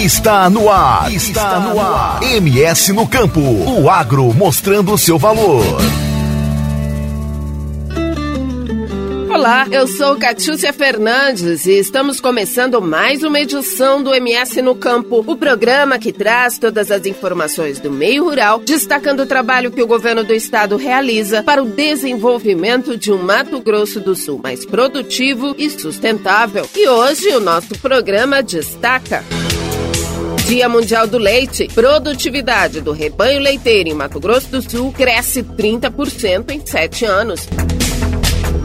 Está no ar. Está no ar. MS no campo. O agro mostrando seu valor. Olá, eu sou Catiúcia Fernandes e estamos começando mais uma edição do MS no Campo, o programa que traz todas as informações do meio rural, destacando o trabalho que o governo do estado realiza para o desenvolvimento de um Mato Grosso do Sul mais produtivo e sustentável. E hoje o nosso programa destaca. Dia Mundial do Leite. Produtividade do rebanho leiteiro em Mato Grosso do Sul cresce 30% em sete anos.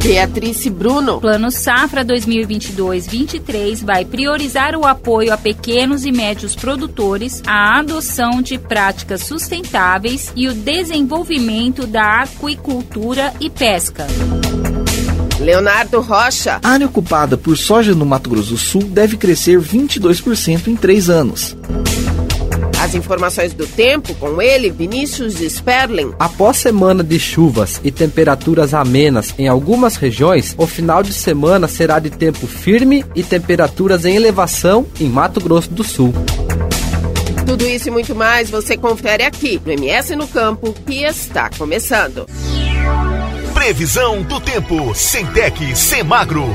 Beatrice Bruno. Plano Safra 2022-23 vai priorizar o apoio a pequenos e médios produtores, a adoção de práticas sustentáveis e o desenvolvimento da aquicultura e pesca. Leonardo Rocha. A área ocupada por soja no Mato Grosso do Sul deve crescer 22% em três anos. As informações do tempo com ele, Vinícius Sperling. Após semana de chuvas e temperaturas amenas em algumas regiões, o final de semana será de tempo firme e temperaturas em elevação em Mato Grosso do Sul. Tudo isso e muito mais você confere aqui no MS no Campo, que está começando. Previsão do tempo, Centec, Semagro.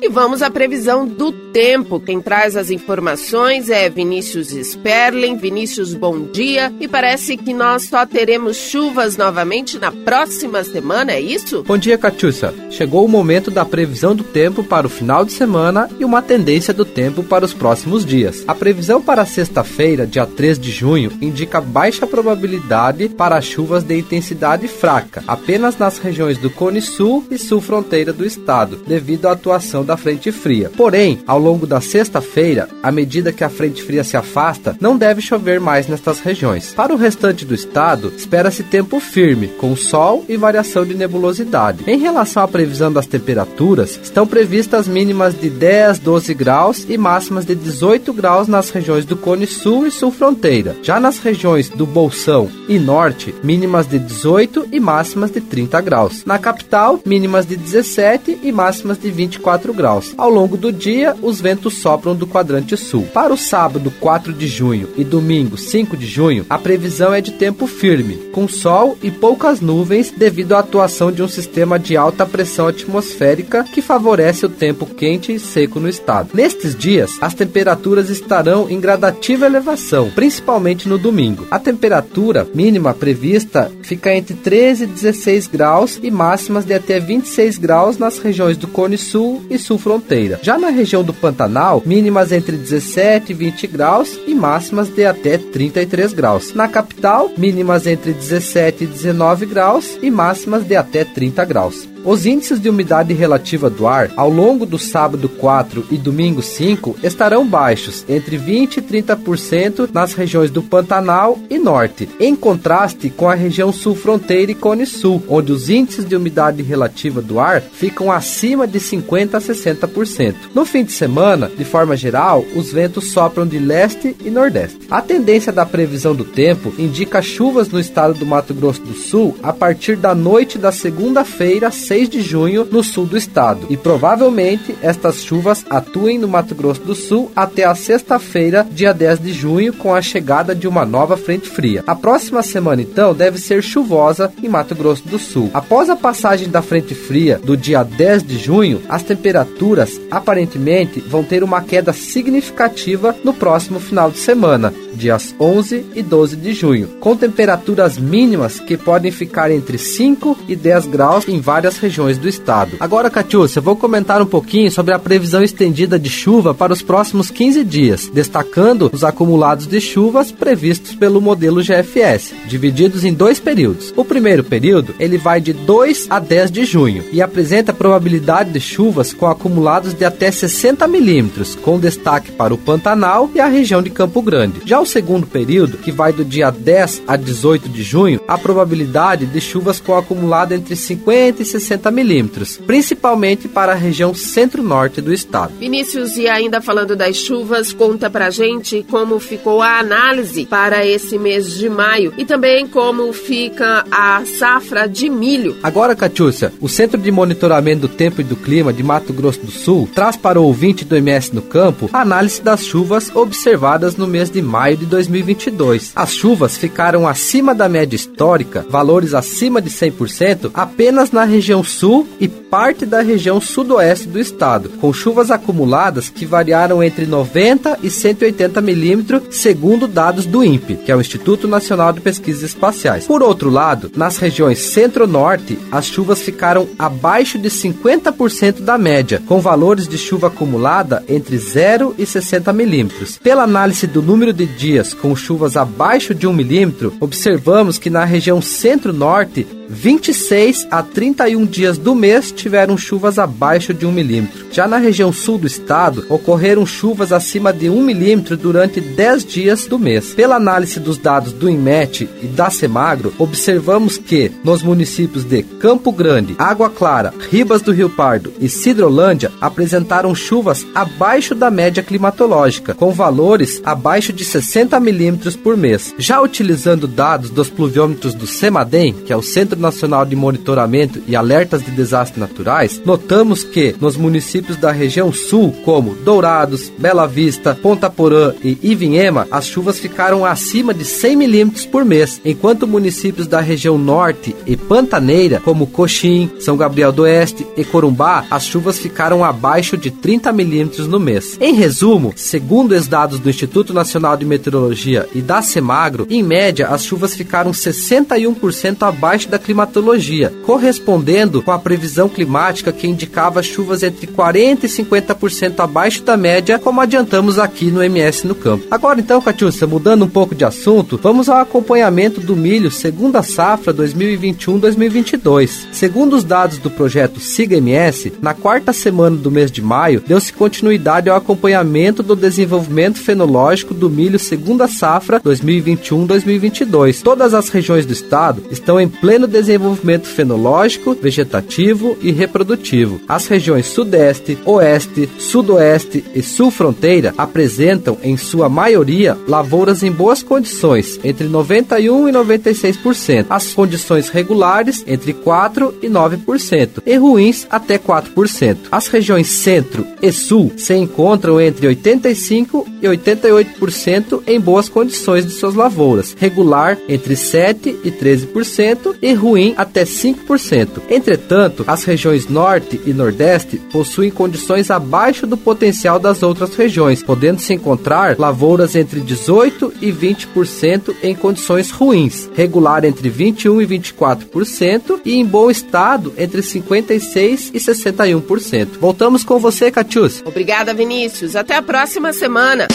E vamos à previsão do tempo. Quem traz as informações é Vinícius Sperling. Vinícius, bom dia. E parece que nós só teremos chuvas novamente na próxima semana, é isso? Bom dia, Catiúcia. Chegou o momento da previsão do tempo para o final de semana e uma tendência do tempo para os próximos dias. A previsão para sexta-feira, dia 3 de junho, indica baixa probabilidade para chuvas de intensidade fraca, apenas nas regiões do Cone Sul e Sul Fronteira do estado, devido à atuação da frente fria. Porém, ao longo da sexta-feira, à medida que a frente fria se afasta, não deve chover mais nestas regiões. Para o restante do estado, espera-se tempo firme, com sol e variação de nebulosidade. Em relação à previsão das temperaturas, estão previstas mínimas de 10, 12 graus e máximas de 18 graus nas regiões do Cone Sul e Sul Fronteira. Já nas regiões do Bolsão e Norte, mínimas de 18 e máximas de 30 graus. Na capital, mínimas de 17 e máximas de 24 graus. Ao longo do dia, os ventos sopram do quadrante sul. Para o sábado, 4 de junho, e domingo, 5 de junho, a previsão é de tempo firme, com sol e poucas nuvens devido à atuação de um sistema de alta pressão atmosférica que favorece o tempo quente e seco no estado. Nestes dias, as temperaturas estarão em gradativa elevação, principalmente no domingo. A temperatura mínima prevista fica entre 13 e 16 graus e máximas de até 26 graus nas regiões do Cone Sul e Sul Fronteira. Já na região do Pantanal, mínimas entre 17 e 20 graus e máximas de até 33 graus. Na capital, mínimas entre 17 e 19 graus e máximas de até 30 graus. Os índices de umidade relativa do ar ao longo do sábado 4 e domingo 5 estarão baixos, entre 20 e 30% nas regiões do Pantanal e Norte, em contraste com a região sul fronteira e Cone Sul, onde os índices de umidade relativa do ar ficam acima de 50 a 60%. No fim de semana, de forma geral, os ventos sopram de leste e nordeste. A tendência da previsão do tempo indica chuvas no estado do Mato Grosso do Sul a partir da noite da segunda-feira, 6 de junho no sul do estado. E provavelmente estas chuvas atuem no Mato Grosso do Sul até a sexta-feira, dia 10 de junho, com a chegada de uma nova frente fria. A próxima semana, então, deve ser chuvosa em Mato Grosso do Sul. Após a passagem da frente fria do dia 10 de junho, as temperaturas aparentemente vão ter uma queda significativa no próximo final de semana, dias 11 e 12 de junho, com temperaturas mínimas que podem ficar entre 5 e 10 graus em várias regiões do estado. Agora, Catiúcia, vou comentar um pouquinho sobre a previsão estendida de chuva para os próximos 15 dias, destacando os acumulados de chuvas previstos pelo modelo GFS, divididos em dois períodos. O primeiro período, ele vai de 2 a 10 de junho e apresenta probabilidade de chuvas com acumulados de até 60 milímetros, com destaque para o Pantanal e a região de Campo Grande. Já o segundo período, que vai do dia 10 a 18 de junho, a probabilidade de chuvas com acumulado entre 50 e 60 milímetros, principalmente para a região centro-norte do estado. Vinícius, e ainda falando das chuvas, conta pra gente como ficou a análise para esse mês de maio e também como fica a safra de milho. Agora, Catiúcia, o Centro de Monitoramento do Tempo e do Clima de Mato Grosso do Sul traz para o ouvinte do MS no Campo a análise das chuvas observadas no mês de maio de 2022. As chuvas ficaram acima da média histórica, valores acima de 100%, apenas na região sul e parte da região sudoeste do estado, com chuvas acumuladas que variaram entre 90 e 180 milímetros, segundo dados do INPE, que é o Instituto Nacional de Pesquisas Espaciais. Por outro lado, nas regiões centro-norte, as chuvas ficaram abaixo de 50% da média, com valores de chuva acumulada entre 0 e 60 milímetros. Pela análise do número de dias com chuvas abaixo de 1 milímetro, observamos que na região centro-norte 26 a 31 dias do mês tiveram chuvas abaixo de 1 milímetro. Já na região sul do estado, ocorreram chuvas acima de 1 milímetro durante 10 dias do mês. Pela análise dos dados do INMET e da Semagro, observamos que nos municípios de Campo Grande, Água Clara, Ribas do Rio Pardo e Cidrolândia apresentaram chuvas abaixo da média climatológica, com valores abaixo de 60 milímetros por mês. Já utilizando dados dos pluviômetros do CEMADEM, que é o Centro Centro Nacional de Monitoramento e Alertas de Desastres Naturais, notamos que nos municípios da região sul, como Dourados, Bela Vista, Ponta Porã e Ivinhema, as chuvas ficaram acima de 100 milímetros por mês, enquanto municípios da região norte e Pantaneira, como Coxim, São Gabriel do Oeste e Corumbá, as chuvas ficaram abaixo de 30 milímetros no mês. Em resumo, segundo os dados do Instituto Nacional de Meteorologia e da Semagro, em média as chuvas ficaram 61% abaixo da climatologia, correspondendo com a previsão climática que indicava chuvas entre 40% e 50% abaixo da média, como adiantamos aqui no MS no campo. Agora então, Catiúcia, mudando um pouco de assunto, vamos ao acompanhamento do milho segundo a safra 2021-2022. Segundo os dados do projeto Siga MS, na quarta semana do mês de maio, deu-se continuidade ao acompanhamento do desenvolvimento fenológico do milho segundo a safra 2021-2022. Todas as regiões do estado estão em pleno desenvolvimento fenológico, vegetativo e reprodutivo. As regiões Sudeste, Oeste, Sudoeste e Sul Fronteira apresentam, em sua maioria, lavouras em boas condições, entre 91% e 96%. As condições regulares, entre 4% e 9%, e ruins, até 4%. As regiões Centro e Sul se encontram entre 85% e 88% em boas condições de suas lavouras, regular entre 7% e 13% e até 5%. Entretanto, as regiões Norte e Nordeste possuem condições abaixo do potencial das outras regiões, podendo se encontrar lavouras entre 18 e 20% em condições ruins, regular entre 21 e 24% e em bom estado entre 56 e 61%. Voltamos com você, Catius. Obrigada, Vinícius. Até a próxima semana.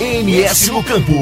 MS no Campo.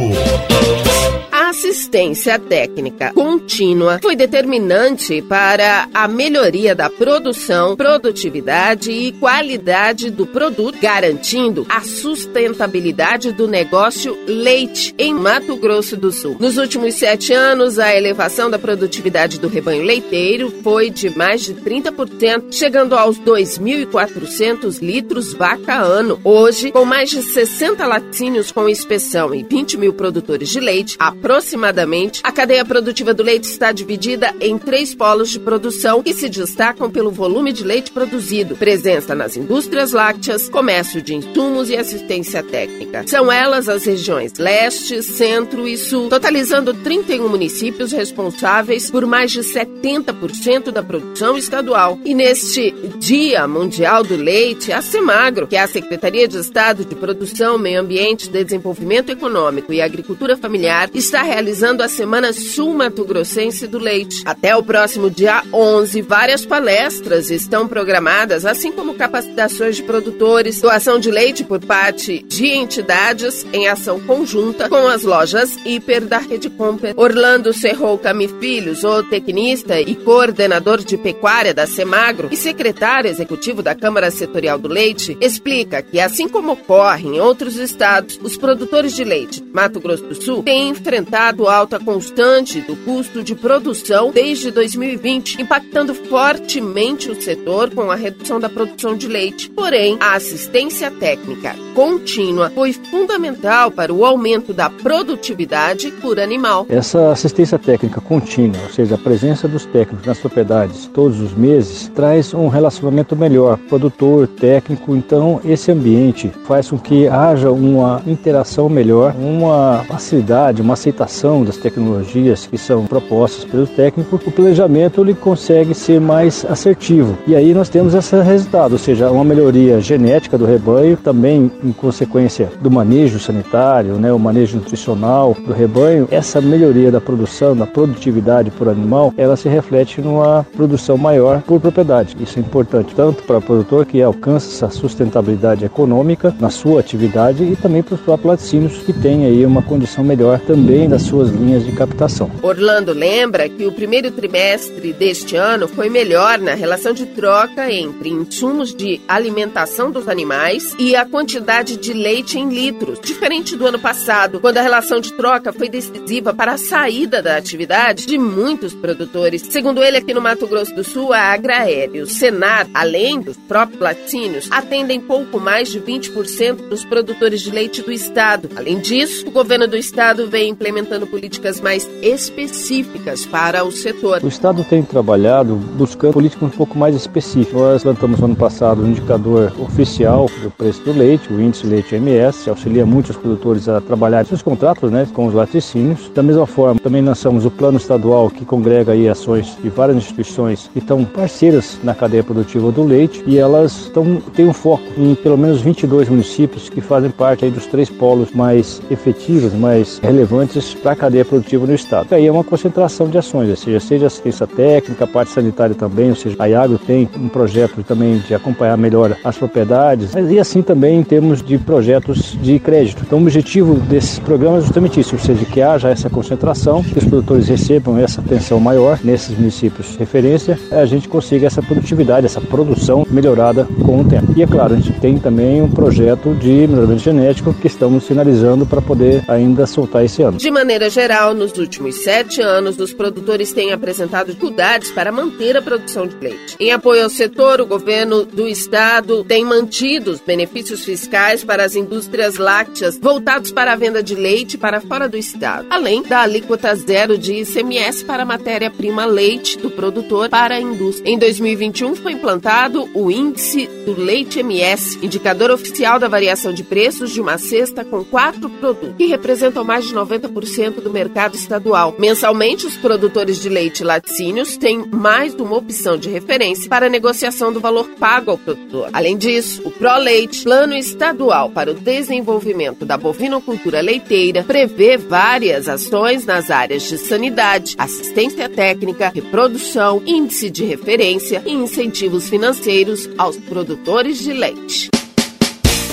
A assistência técnica contínua foi determinante para a melhoria da produção, produtividade e qualidade do produto, garantindo a sustentabilidade do negócio leite em Mato Grosso do Sul. Nos últimos sete anos, a elevação da produtividade do rebanho leiteiro foi de mais de 30%, chegando aos 2.400 litros vaca ano. Hoje, com mais de 60 laticínios com inspeção e 20 mil produtores de leite, aproximadamente, a cadeia produtiva do leite está dividida em três polos de produção que se destacam pelo volume de leite produzido, presença nas indústrias lácteas, comércio de insumos e assistência técnica. São elas as regiões leste, centro e sul, totalizando 31 municípios responsáveis por mais de 70% da produção estadual. E neste Dia Mundial do Leite, a Semagro, que é a Secretaria de Estado de Produção, Meio Ambiente, Desenvolvimento Econômico e Agricultura Familiar, está está realizando a Semana Sul Mato Grossense do Leite. Até o próximo dia 11, várias palestras estão programadas, assim como capacitações de produtores, doação de leite por parte de entidades em ação conjunta com as lojas Hiper da Rede Comper. Orlando Serrou o tecnista e coordenador de pecuária da Semagro e secretário executivo da Câmara Setorial do Leite, explica que, assim como ocorre em outros estados, os produtores de leite Mato Grosso do Sul têm enfrentado alta constante do custo de produção desde 2020, impactando fortemente o setor com a redução da produção de leite. Porém, a assistência técnica contínua foi fundamental para o aumento da produtividade por animal. Essa assistência técnica contínua, ou seja, a presença dos técnicos nas propriedades todos os meses, traz um relacionamento melhor produtor, técnico. Então, esse ambiente faz com que haja uma interação melhor, uma facilidade, uma aceitação das tecnologias que são propostas pelo técnico. O planejamento ele consegue ser mais assertivo. E aí nós temos esse resultado, ou seja, uma melhoria genética do rebanho, também em consequência do manejo sanitário, né, o manejo nutricional do rebanho. Essa melhoria da produção, da produtividade por animal, ela se reflete numa produção maior por propriedade. Isso é importante tanto para o produtor que alcança essa sustentabilidade econômica na sua atividade e também para os próprios laticínios que têm aí uma condição melhor também das suas linhas de captação. Orlando lembra que o primeiro trimestre deste ano foi melhor na relação de troca entre insumos de alimentação dos animais e a quantidade de leite em litros, diferente do ano passado, quando a relação de troca foi decisiva para a saída da atividade de muitos produtores. Segundo ele, aqui no Mato Grosso do Sul, a Agraério, o Senar, além dos próprios laticínios, atendem pouco mais de 20% dos produtores de leite do estado. Além disso, o governo do estado vem implementando políticas mais específicas para o setor. O estado tem trabalhado buscando políticas um pouco mais específicas. Nós levantamos no ano passado um indicador oficial do preço do leite, o índice leite MS, auxilia muitos produtores a trabalhar seus contratos né, com os laticínios. Da mesma forma, também lançamos o plano estadual que congrega aí ações de várias instituições que estão parceiras na cadeia produtiva do leite e elas estão, têm um foco em pelo menos 22 municípios que fazem parte aí dos três polos mais efetivos, mais relevantes para a cadeia produtiva no estado. E aí é uma concentração de ações, ou seja, seja assistência técnica, parte sanitária também, ou seja, a Iagro tem um projeto também de acompanhar melhor as propriedades e assim também em termos de projetos de crédito. Então o objetivo desses programas é justamente isso, ou seja, que haja essa concentração, que os produtores recebam essa atenção maior nesses municípios de referência, a gente consiga essa produtividade, essa produção melhorada com o tempo. E é claro, a gente tem também um projeto de melhoramento genético que estamos finalizando para poder ainda soltar esse ano. De maneira geral, nos últimos sete anos, os produtores têm apresentado dificuldades para manter a produção de leite. Em apoio ao setor, o governo do estado tem mantido os benefícios fiscais para as indústrias lácteas voltados para a venda de leite para fora do estado, além da alíquota zero de ICMS para a matéria-prima leite do produtor para a indústria. Em 2021 foi implantado o índice do leite MS, indicador oficial da variação de preços de uma cesta com quatro produtos, que representam mais de 90% do mercado estadual. Mensalmente, os produtores de leite laticínios têm mais uma opção de referência para a negociação do valor pago ao produtor. Além disso, o ProLeite, Plano Estadual para o Desenvolvimento da Bovinocultura Leiteira, prevê várias ações nas áreas de sanidade, assistência técnica, reprodução, índice de referência e incentivos financeiros aos produtores de leite.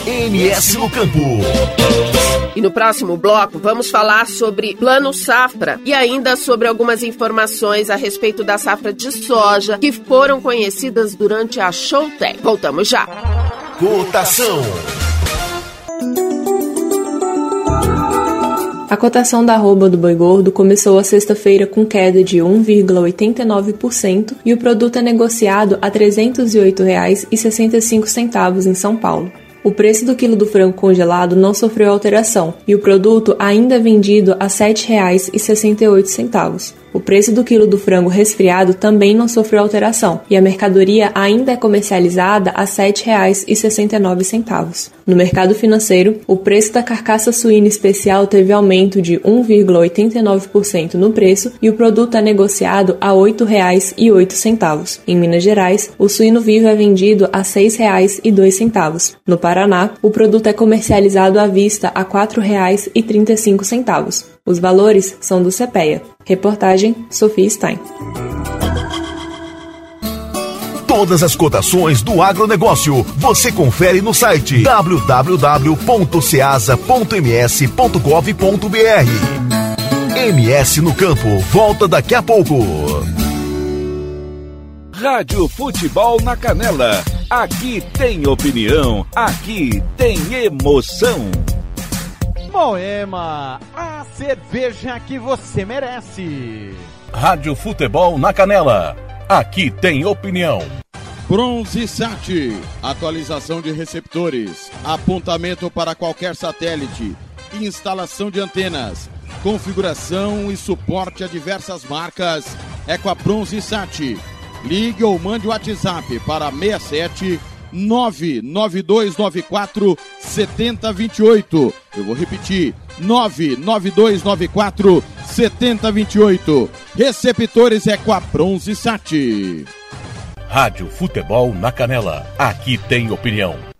MS no Campo. E no próximo bloco vamos falar sobre Plano Safra e ainda sobre algumas informações a respeito da safra de soja que foram conhecidas durante a Showtech. Voltamos já. Cotação. A cotação da arroba do boi gordo começou a sexta-feira com queda de 1,89% e o produto é negociado a R$ 308,65 em São Paulo. O preço do quilo do frango congelado não sofreu alteração e o produto ainda é vendido a R$ 7,68. O preço do quilo do frango resfriado também não sofreu alteração e a mercadoria ainda é comercializada a R$ 7,69. No mercado financeiro, o preço da carcaça suína especial teve aumento de 1,89% no preço e o produto é negociado a R$ 8,08. Em Minas Gerais, o suíno vivo é vendido a R$ 6,02. No Paraná, o produto é comercializado à vista a R$ 4,35. Os valores são do CPEA. Reportagem Sofia Stein. Todas as cotações do agronegócio você confere no site www.ceasa.ms.gov.br. MS no Campo volta daqui a pouco. Rádio Futebol na Canela. Aqui tem opinião, aqui tem emoção. Moema, a cerveja que você merece. Rádio Futebol na Canela. Aqui tem opinião. Bronze Sat, atualização de receptores, apontamento para qualquer satélite, instalação de antenas, configuração e suporte a diversas marcas. É com a Bronze Sat. Ligue ou mande o WhatsApp para 67 99294 7028. Eu vou repetir: 99294 7028. Receptores é com a Bronze Sat. Rádio Futebol na Canela. Aqui tem opinião.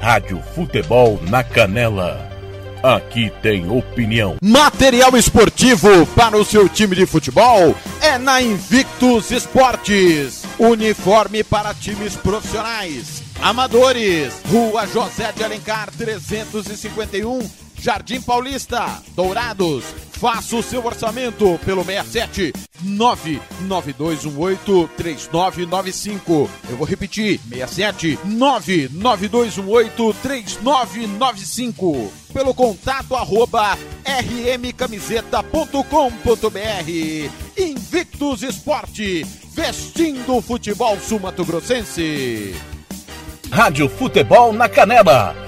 Rádio Futebol na Canela. Aqui tem opinião. Material esportivo para o seu time de futebol é na Invictus Esportes. Uniforme para times profissionais, amadores. Rua José de Alencar 351, Jardim Paulista, Dourados. Faça o seu orçamento pelo 67 99218 3995. Eu vou repetir: 67 99218 3995. Pelo contato arroba rmcamiseta.com.br. Invictus Esporte, vestindo o futebol sul-mato-grossense. Rádio Futebol na Canela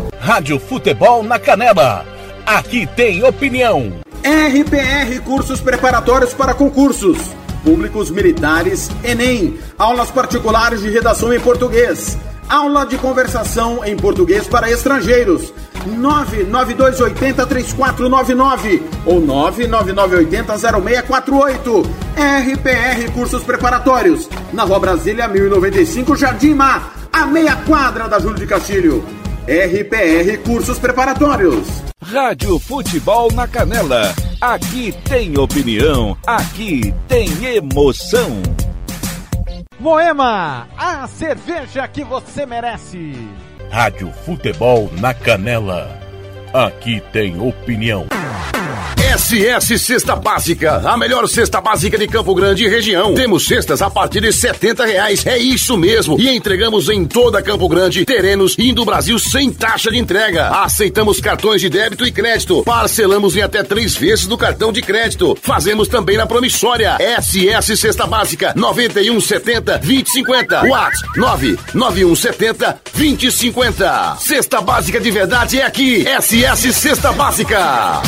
Rádio Futebol na Canela. Aqui tem opinião. RPR Cursos Preparatórios para Concursos. Públicos Militares, Enem. Aulas particulares de redação em português. Aula de conversação em português para estrangeiros. 992803499 ou 999800648. RPR Cursos Preparatórios. Na Rua Brasília 1095, Jardim Mar. A meia quadra da Júlio de Castilho. RPR Cursos Preparatórios. Rádio Futebol na Canela. Aqui tem opinião, aqui tem emoção. Moema, a cerveja que você merece. Rádio Futebol na Canela. Aqui tem opinião. SS Cesta Básica, a melhor cesta básica de Campo Grande e região. Temos cestas a partir de setenta reais, é isso mesmo. E entregamos em toda Campo Grande, terrenos e do Brasil sem taxa de entrega. Aceitamos cartões de débito e crédito. Parcelamos em até três vezes no cartão de crédito. Fazemos também na promissória. SS Cesta Básica, 9170 2050. WhatsApp 99170 2050. Cesta Básica de verdade é aqui. SS Cesta Básica.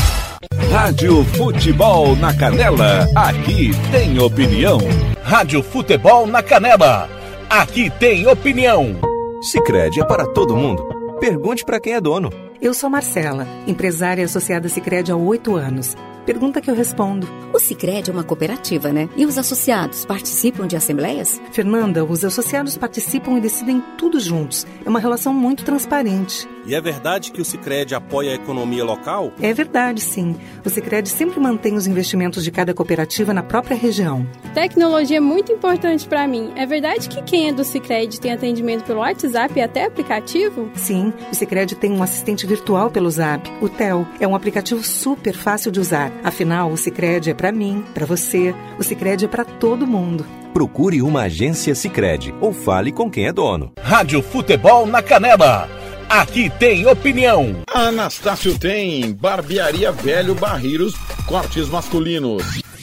Rádio Futebol na Canela, aqui tem opinião. Rádio Futebol na Canela, aqui tem opinião. Sicredi é para todo mundo. Pergunte para quem é dono. Eu sou Marcela, empresária associada Sicredi há oito anos. Pergunta que eu respondo. O Sicredi é uma cooperativa, né? E os associados participam de assembleias? Fernanda, os associados participam e decidem tudo juntos. É uma relação muito transparente. E é verdade que o Sicredi apoia a economia local? É verdade, sim. O Sicredi sempre mantém os investimentos de cada cooperativa na própria região. Tecnologia é muito importante para mim. É verdade que quem é do Sicredi tem atendimento pelo WhatsApp e até aplicativo? Sim, o Sicredi tem um assistente virtual pelo Zap, o Tel. É um aplicativo super fácil de usar. Afinal, o Sicredi é para mim, para você. O Sicredi é para todo mundo. Procure uma agência Sicredi ou fale com quem é dono. Rádio Futebol na Canela Aqui tem opinião. Anastácio tem barbearia velho barreiros, cortes masculinos,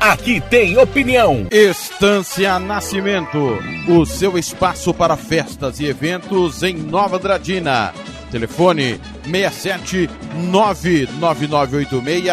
Aqui tem opinião. Estância Nascimento, o seu espaço para festas e eventos em Nova Dradina. Telefone 67 99986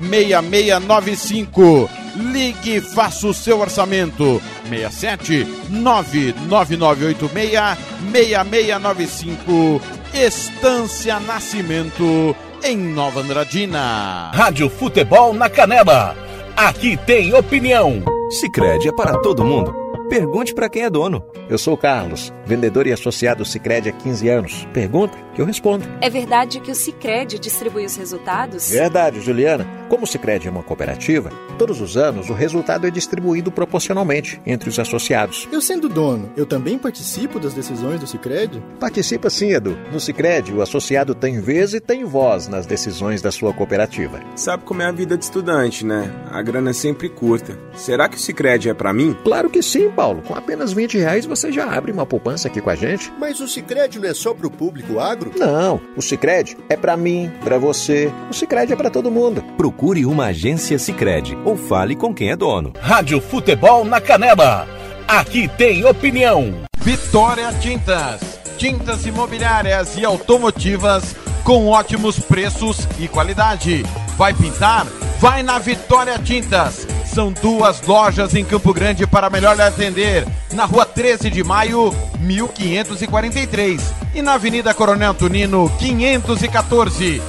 6695. Ligue e faça o seu orçamento. 67 99986 6695. Estância Nascimento em Nova Andradina. Rádio Futebol na Canela Aqui tem opinião. Sicredi é para todo mundo. Pergunte para quem é dono. Eu sou o Carlos, vendedor e associado Sicredi há 15 anos. Pergunta que eu respondo. É verdade que o Sicredi distribui os resultados? Verdade, Juliana. Como o Sicredi é uma cooperativa, todos os anos o resultado é distribuído proporcionalmente entre os associados. Eu sendo dono, eu também participo das decisões do Sicredi? Participa sim, Edu. No Sicredi, o associado tem vez e tem voz nas decisões da sua cooperativa. Sabe como é a vida de estudante, né? A grana é sempre curta. Será que o Sicredi é para mim? Claro que sim, Paulo. Com apenas 20 reais você já abre uma poupança aqui com a gente. Mas o Sicredi não é só para o público agro? Não, o Sicredi é para mim, para você. O Sicredi é para todo mundo. Procure uma agência Sicredi ou fale com quem é dono. Rádio Futebol na Canela. Aqui tem opinião. Vitória Tintas. Tintas imobiliárias e automotivas com ótimos preços e qualidade. Vai pintar? Vai na Vitória Tintas. São duas lojas em Campo Grande para melhor lhe atender. Na rua 13 de maio, 1543. E na Avenida Coronel Antonino, 514.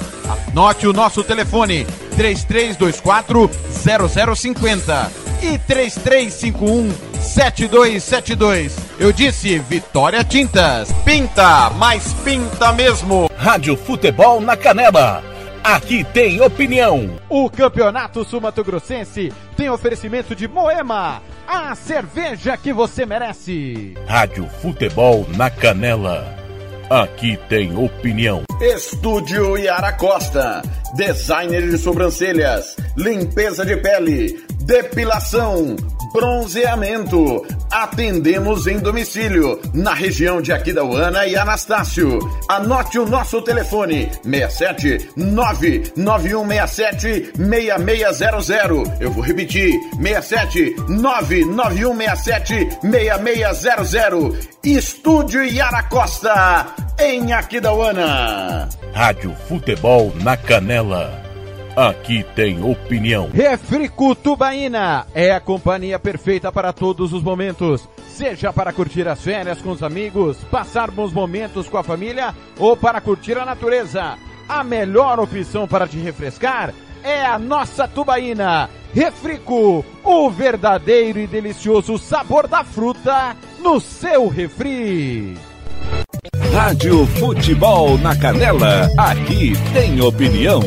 Anote o nosso telefone: 3324 0050 e 3351 7272. Eu disse Vitória Tintas. Pinta, mas pinta mesmo. Rádio Futebol na Canela Aqui tem opinião. O Campeonato Sumato Grossense tem oferecimento de Moema, a cerveja que você merece. Rádio Futebol na Canela. Aqui tem opinião. Estúdio Yara Costa. Designer de sobrancelhas, limpeza de pele, depilação, bronzeamento. Atendemos em domicílio, na região de Aquidauana e Anastácio. Anote o nosso telefone: 67 99167 6600. Eu vou repetir: 67 99167 6600. Estúdio Yara Costa, em Aquidauana. Rádio Futebol na Canela. Aqui tem opinião. Refrico Tubaína é a companhia perfeita para todos os momentos. Seja para curtir as férias com os amigos, passar bons momentos com a família ou para curtir a natureza. A melhor opção para te refrescar é a nossa Tubaína. Refrico, o verdadeiro e delicioso sabor da fruta no seu refri. Rádio Futebol na Canela, aqui tem opinião.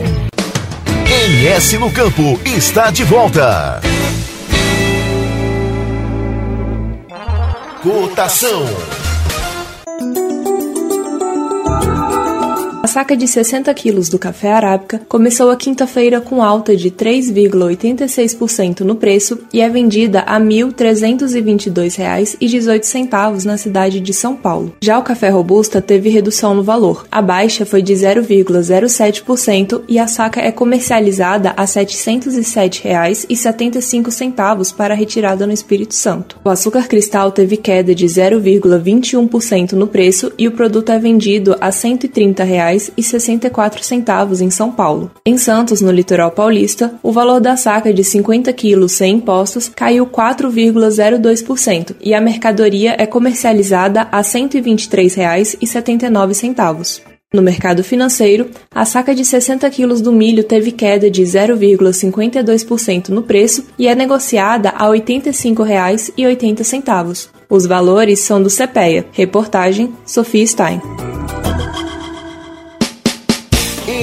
MS no Campo está de volta. Cotação. A saca de 60 quilos do café arábica começou a quinta-feira com alta de 3,86% no preço e é vendida a R$ 1.322,18 na cidade de São Paulo. Já o café robusta teve redução no valor. A baixa foi de 0,07% e a saca é comercializada a R$ 707,75 para retirada no Espírito Santo. O açúcar cristal teve queda de 0,21% no preço e o produto é vendido a R$ 130 R$5,64 em São Paulo. Em Santos, no litoral paulista, o valor da saca de 50 quilos sem impostos caiu 4,02% e a mercadoria é comercializada a R$ 123,79. No mercado financeiro, a saca de 60 quilos do milho teve queda de 0,52% no preço e é negociada a R$ 85,80. Os valores são do CPEA. Reportagem Sofia Stein.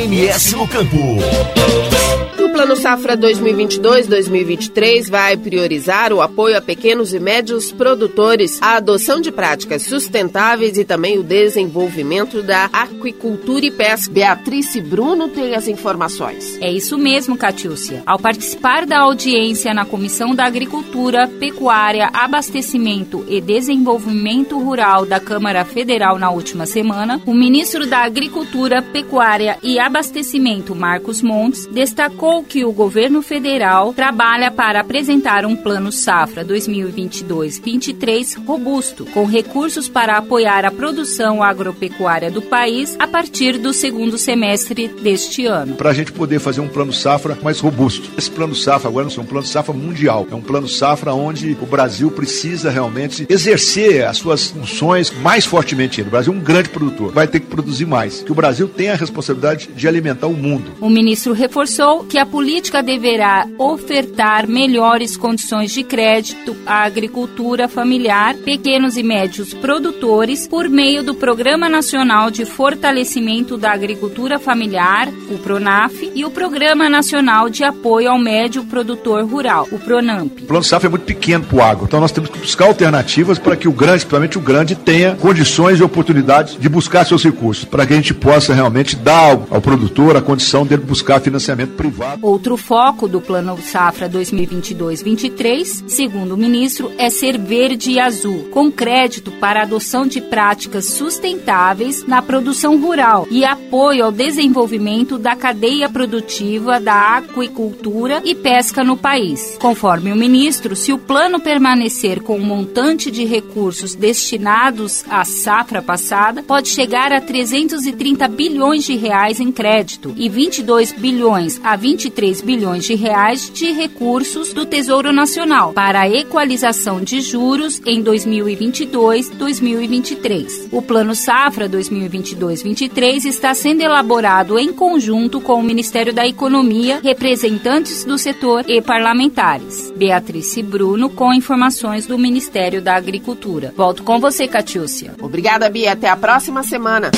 MS no campo. Plano Safra 2022-2023 vai priorizar o apoio a pequenos e médios produtores, a adoção de práticas sustentáveis e também o desenvolvimento da aquicultura e pesca. Beatriz Bruno tem as informações. É isso mesmo, Catiúcia. Ao participar da audiência na Comissão da Agricultura, Pecuária, Abastecimento e Desenvolvimento Rural da Câmara Federal na última semana, o ministro da Agricultura, Pecuária e Abastecimento, Marcos Montes, destacou que o governo federal trabalha para apresentar um plano safra 2022-23 robusto, com recursos para apoiar a produção agropecuária do país a partir do segundo semestre deste ano. Para a gente poder fazer um plano safra mais robusto. Esse plano safra agora não é um plano safra mundial, é um plano safra onde o Brasil precisa realmente exercer as suas funções mais fortemente. O Brasil é um grande produtor, vai ter que produzir mais. Que o Brasil tem a responsabilidade de alimentar o mundo. O ministro reforçou que a política deverá ofertar melhores condições de crédito à agricultura familiar, pequenos e médios produtores, por meio do Programa Nacional de Fortalecimento da Agricultura Familiar, o PRONAF, e o Programa Nacional de Apoio ao Médio Produtor Rural, o PRONAMP. O plano safra é muito pequeno para o agro, então nós temos que buscar alternativas para que o grande, principalmente o grande, tenha condições e oportunidades de buscar seus recursos, para que a gente possa realmente dar ao produtor a condição dele buscar financiamento privado. Outro foco do Plano Safra 2022-23, segundo o ministro, é ser verde e azul, com crédito para a adoção de práticas sustentáveis na produção rural e apoio ao desenvolvimento da cadeia produtiva da aquicultura e pesca no país. Conforme o ministro, se o plano permanecer com um montante de recursos destinados à safra passada, pode chegar a 330 bilhões de reais em crédito e 22 bilhões a 23 bilhões de reais de recursos do Tesouro Nacional para a equalização de juros em 2022-2023. O Plano Safra 2022-23 está sendo elaborado em conjunto com o Ministério da Economia, representantes do setor e parlamentares. Beatriz Bruno com informações do Ministério da Agricultura. Volto com você, Catiúcia. Obrigada, Bia. Até a próxima semana.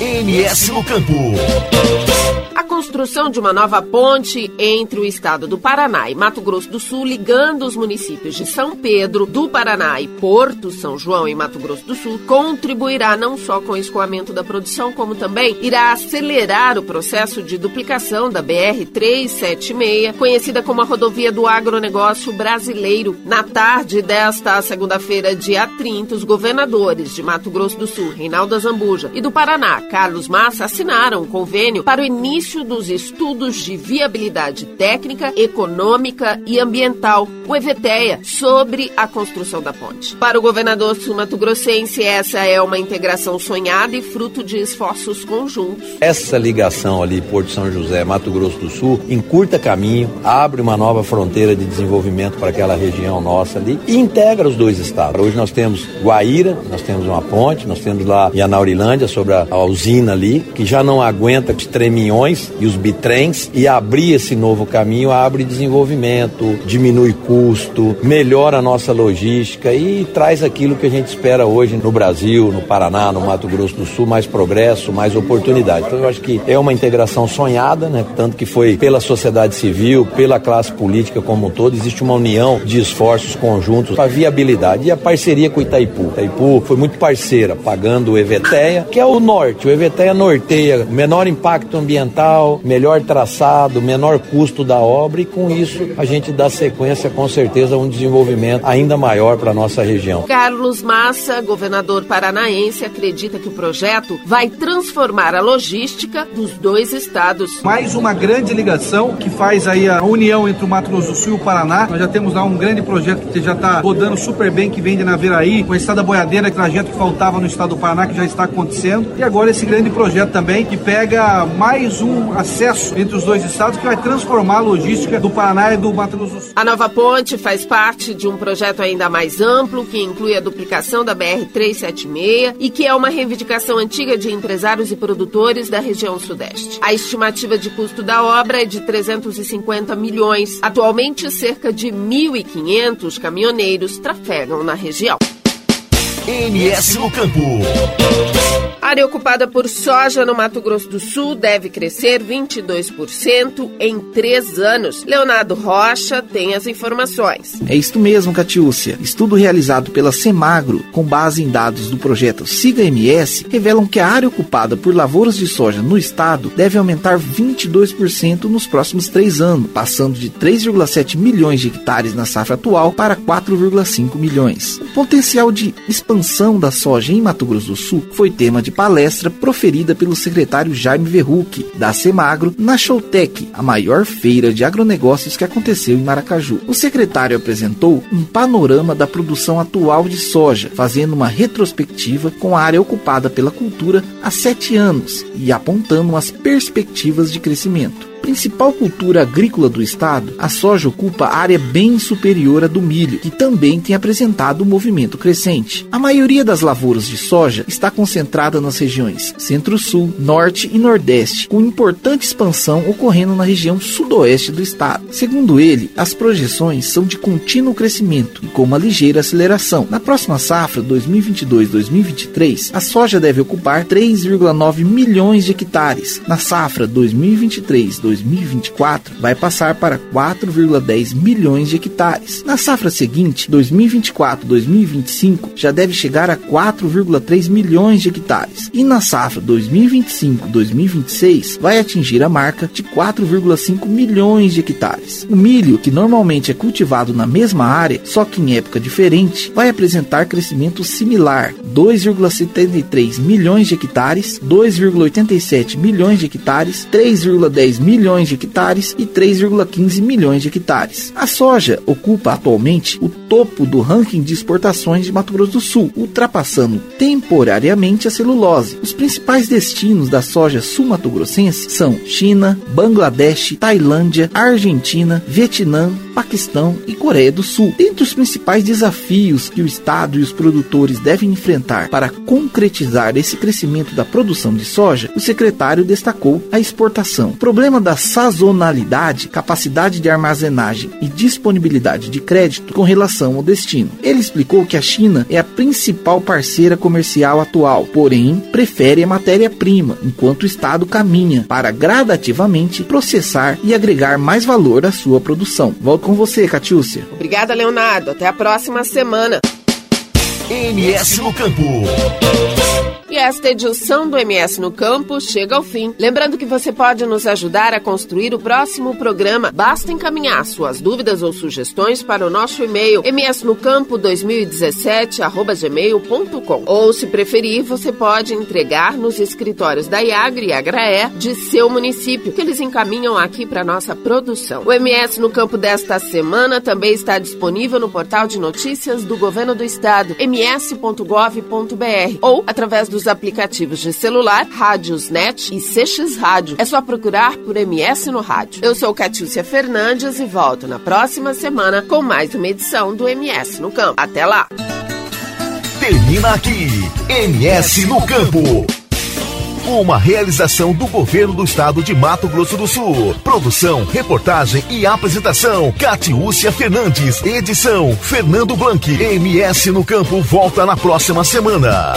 MS no Campo. A construção de uma nova ponte entre o estado do Paraná e Mato Grosso do Sul, ligando os municípios de São Pedro, do Paraná e Porto São João, em Mato Grosso do Sul, contribuirá não só com o escoamento da produção, como também irá acelerar o processo de duplicação da BR-376, conhecida como a rodovia do agronegócio brasileiro. Na tarde desta segunda-feira, dia 30, os governadores de Mato Grosso do Sul, Reinaldo Azambuja, e do Paraná, Carlos Massa, assinaram um convênio para o início dos estudos de viabilidade técnica, econômica e ambiental, o EVTEA, sobre a construção da ponte. Para o governador sul-mato-grossense, essa é uma integração sonhada e fruto de esforços conjuntos. Essa ligação ali, Porto São José, Mato Grosso do Sul, encurta caminho, abre uma nova fronteira de desenvolvimento para aquela região nossa ali e integra os dois estados. Hoje nós temos Guaíra, nós temos uma ponte, nós temos lá em Anaurilândia, sobre a, a usina ali, que já não aguenta os treminhões e os bitrens, e abrir esse novo caminho abre desenvolvimento, diminui custo, melhora a nossa logística e traz aquilo que a gente espera hoje no Brasil, no Paraná, no Mato Grosso do Sul, mais progresso, mais oportunidade. Então eu acho que é uma integração sonhada, né? Tanto que foi pela sociedade civil, pela classe política como um todo, existe uma união de esforços conjuntos para viabilidade e a parceria com o Itaipu. Itaipu foi muito parceira, pagando o EVTEA, que é o norte. O EVTEA norteia menor impacto ambiental, melhor traçado, menor custo da obra e com isso a gente dá sequência com certeza a um desenvolvimento ainda maior para nossa região. Carlos Massa, governador paranaense, acredita que o projeto vai transformar a logística dos dois estados. Mais uma grande ligação que faz aí a união entre o Mato Grosso do Sul e o Paraná. Nós já temos lá um grande projeto que já está rodando super bem, que vem de Naviraí, com a estrada boiadeira, trajeto que faltava no estado do Paraná, que já está acontecendo. E agora esse grande projeto também, que pega mais um acesso entre os dois estados, que vai transformar a logística do Paraná e do Mato Grosso do Sul. A nova ponte faz parte de um projeto ainda mais amplo, que inclui a duplicação da BR-376 e que é uma reivindicação antiga de empresários e produtores da região sudeste. A estimativa de custo da obra é de 350 milhões. Atualmente, cerca de 1.500 caminhoneiros trafegam na região. MS no Campo. Área ocupada por soja no Mato Grosso do Sul deve crescer 22% em três anos. Leonardo Rocha tem as informações. É isto mesmo, Catiúcia. Estudo realizado pela Semagro, com base em dados do projeto Siga MS, revelam que a área ocupada por lavouras de soja no estado deve aumentar 22% nos próximos três anos, passando de 3,7 milhões de hectares na safra atual para 4,5 milhões. O potencial de expansão da soja em Mato Grosso do Sul foi tema de palestra proferida pelo secretário Jaime Verruc, da Semagro, na Showtech, a maior feira de agronegócios que aconteceu em Maracaju. O secretário apresentou um panorama da produção atual de soja, fazendo uma retrospectiva com a área ocupada pela cultura há sete anos e apontando as perspectivas de crescimento principal cultura agrícola do estado, a soja ocupa área bem superior à do milho, que também tem apresentado um movimento crescente. A maioria das lavouras de soja está concentrada nas regiões Centro-Sul, Norte e Nordeste, com importante expansão ocorrendo na região sudoeste do estado. Segundo ele, as projeções são de contínuo crescimento e com uma ligeira aceleração. Na próxima safra 2022-2023, a soja deve ocupar 3,9 milhões de hectares. Na safra 2023 2024 vai passar para 4,10 milhões de hectares. Na safra seguinte, 2024-2025, já deve chegar a 4,3 milhões de hectares. E na safra 2025-2026, vai atingir a marca de 4,5 milhões de hectares. O milho, que normalmente é cultivado na mesma área, só que em época diferente, vai apresentar crescimento similar: 2,73 milhões de hectares, 2,87 milhões de hectares, 3,10 milhões milhões de hectares e 3,15 milhões de hectares. A soja ocupa atualmente o topo do ranking de exportações de Mato Grosso do Sul, ultrapassando temporariamente a celulose. Os principais destinos da soja sul-mato-grossense são China, Bangladesh, Tailândia, Argentina, Vietnã, Paquistão e Coreia do Sul. Dentre os principais desafios que o Estado e os produtores devem enfrentar para concretizar esse crescimento da produção de soja, o secretário destacou a exportação. O problema da sazonalidade, capacidade de armazenagem e disponibilidade de crédito com relação ao destino. Ele explicou que a China é a principal parceira comercial atual, porém prefere a matéria-prima, enquanto o Estado caminha para gradativamente processar e agregar mais valor à sua produção. Volto com você, Catiúcia. Obrigada, Leonardo. Até a próxima semana. MS no Campo. Esta edição do MS no Campo chega ao fim. Lembrando que você pode nos ajudar a construir o próximo programa. Basta encaminhar suas dúvidas ou sugestões para o nosso e-mail msnocampo2017@gmail.com. Ou, se preferir, você pode entregar nos escritórios da Iagre e Agraé de seu município, que eles encaminham aqui para nossa produção. O MS no Campo desta semana também está disponível no portal de notícias do Governo do Estado, ms.gov.br, ou através dos aplicativos de celular, Rádiosnet e CX Rádio. É só procurar por MS no rádio. Eu sou Catiúcia Fernandes e volto na próxima semana com mais uma edição do MS no Campo. Até lá! Termina aqui, MS no Campo. Uma realização do governo do estado de Mato Grosso do Sul. Produção, reportagem e apresentação: Catiúcia Fernandes. Edição: Fernando Blanc. MS no Campo volta na próxima semana.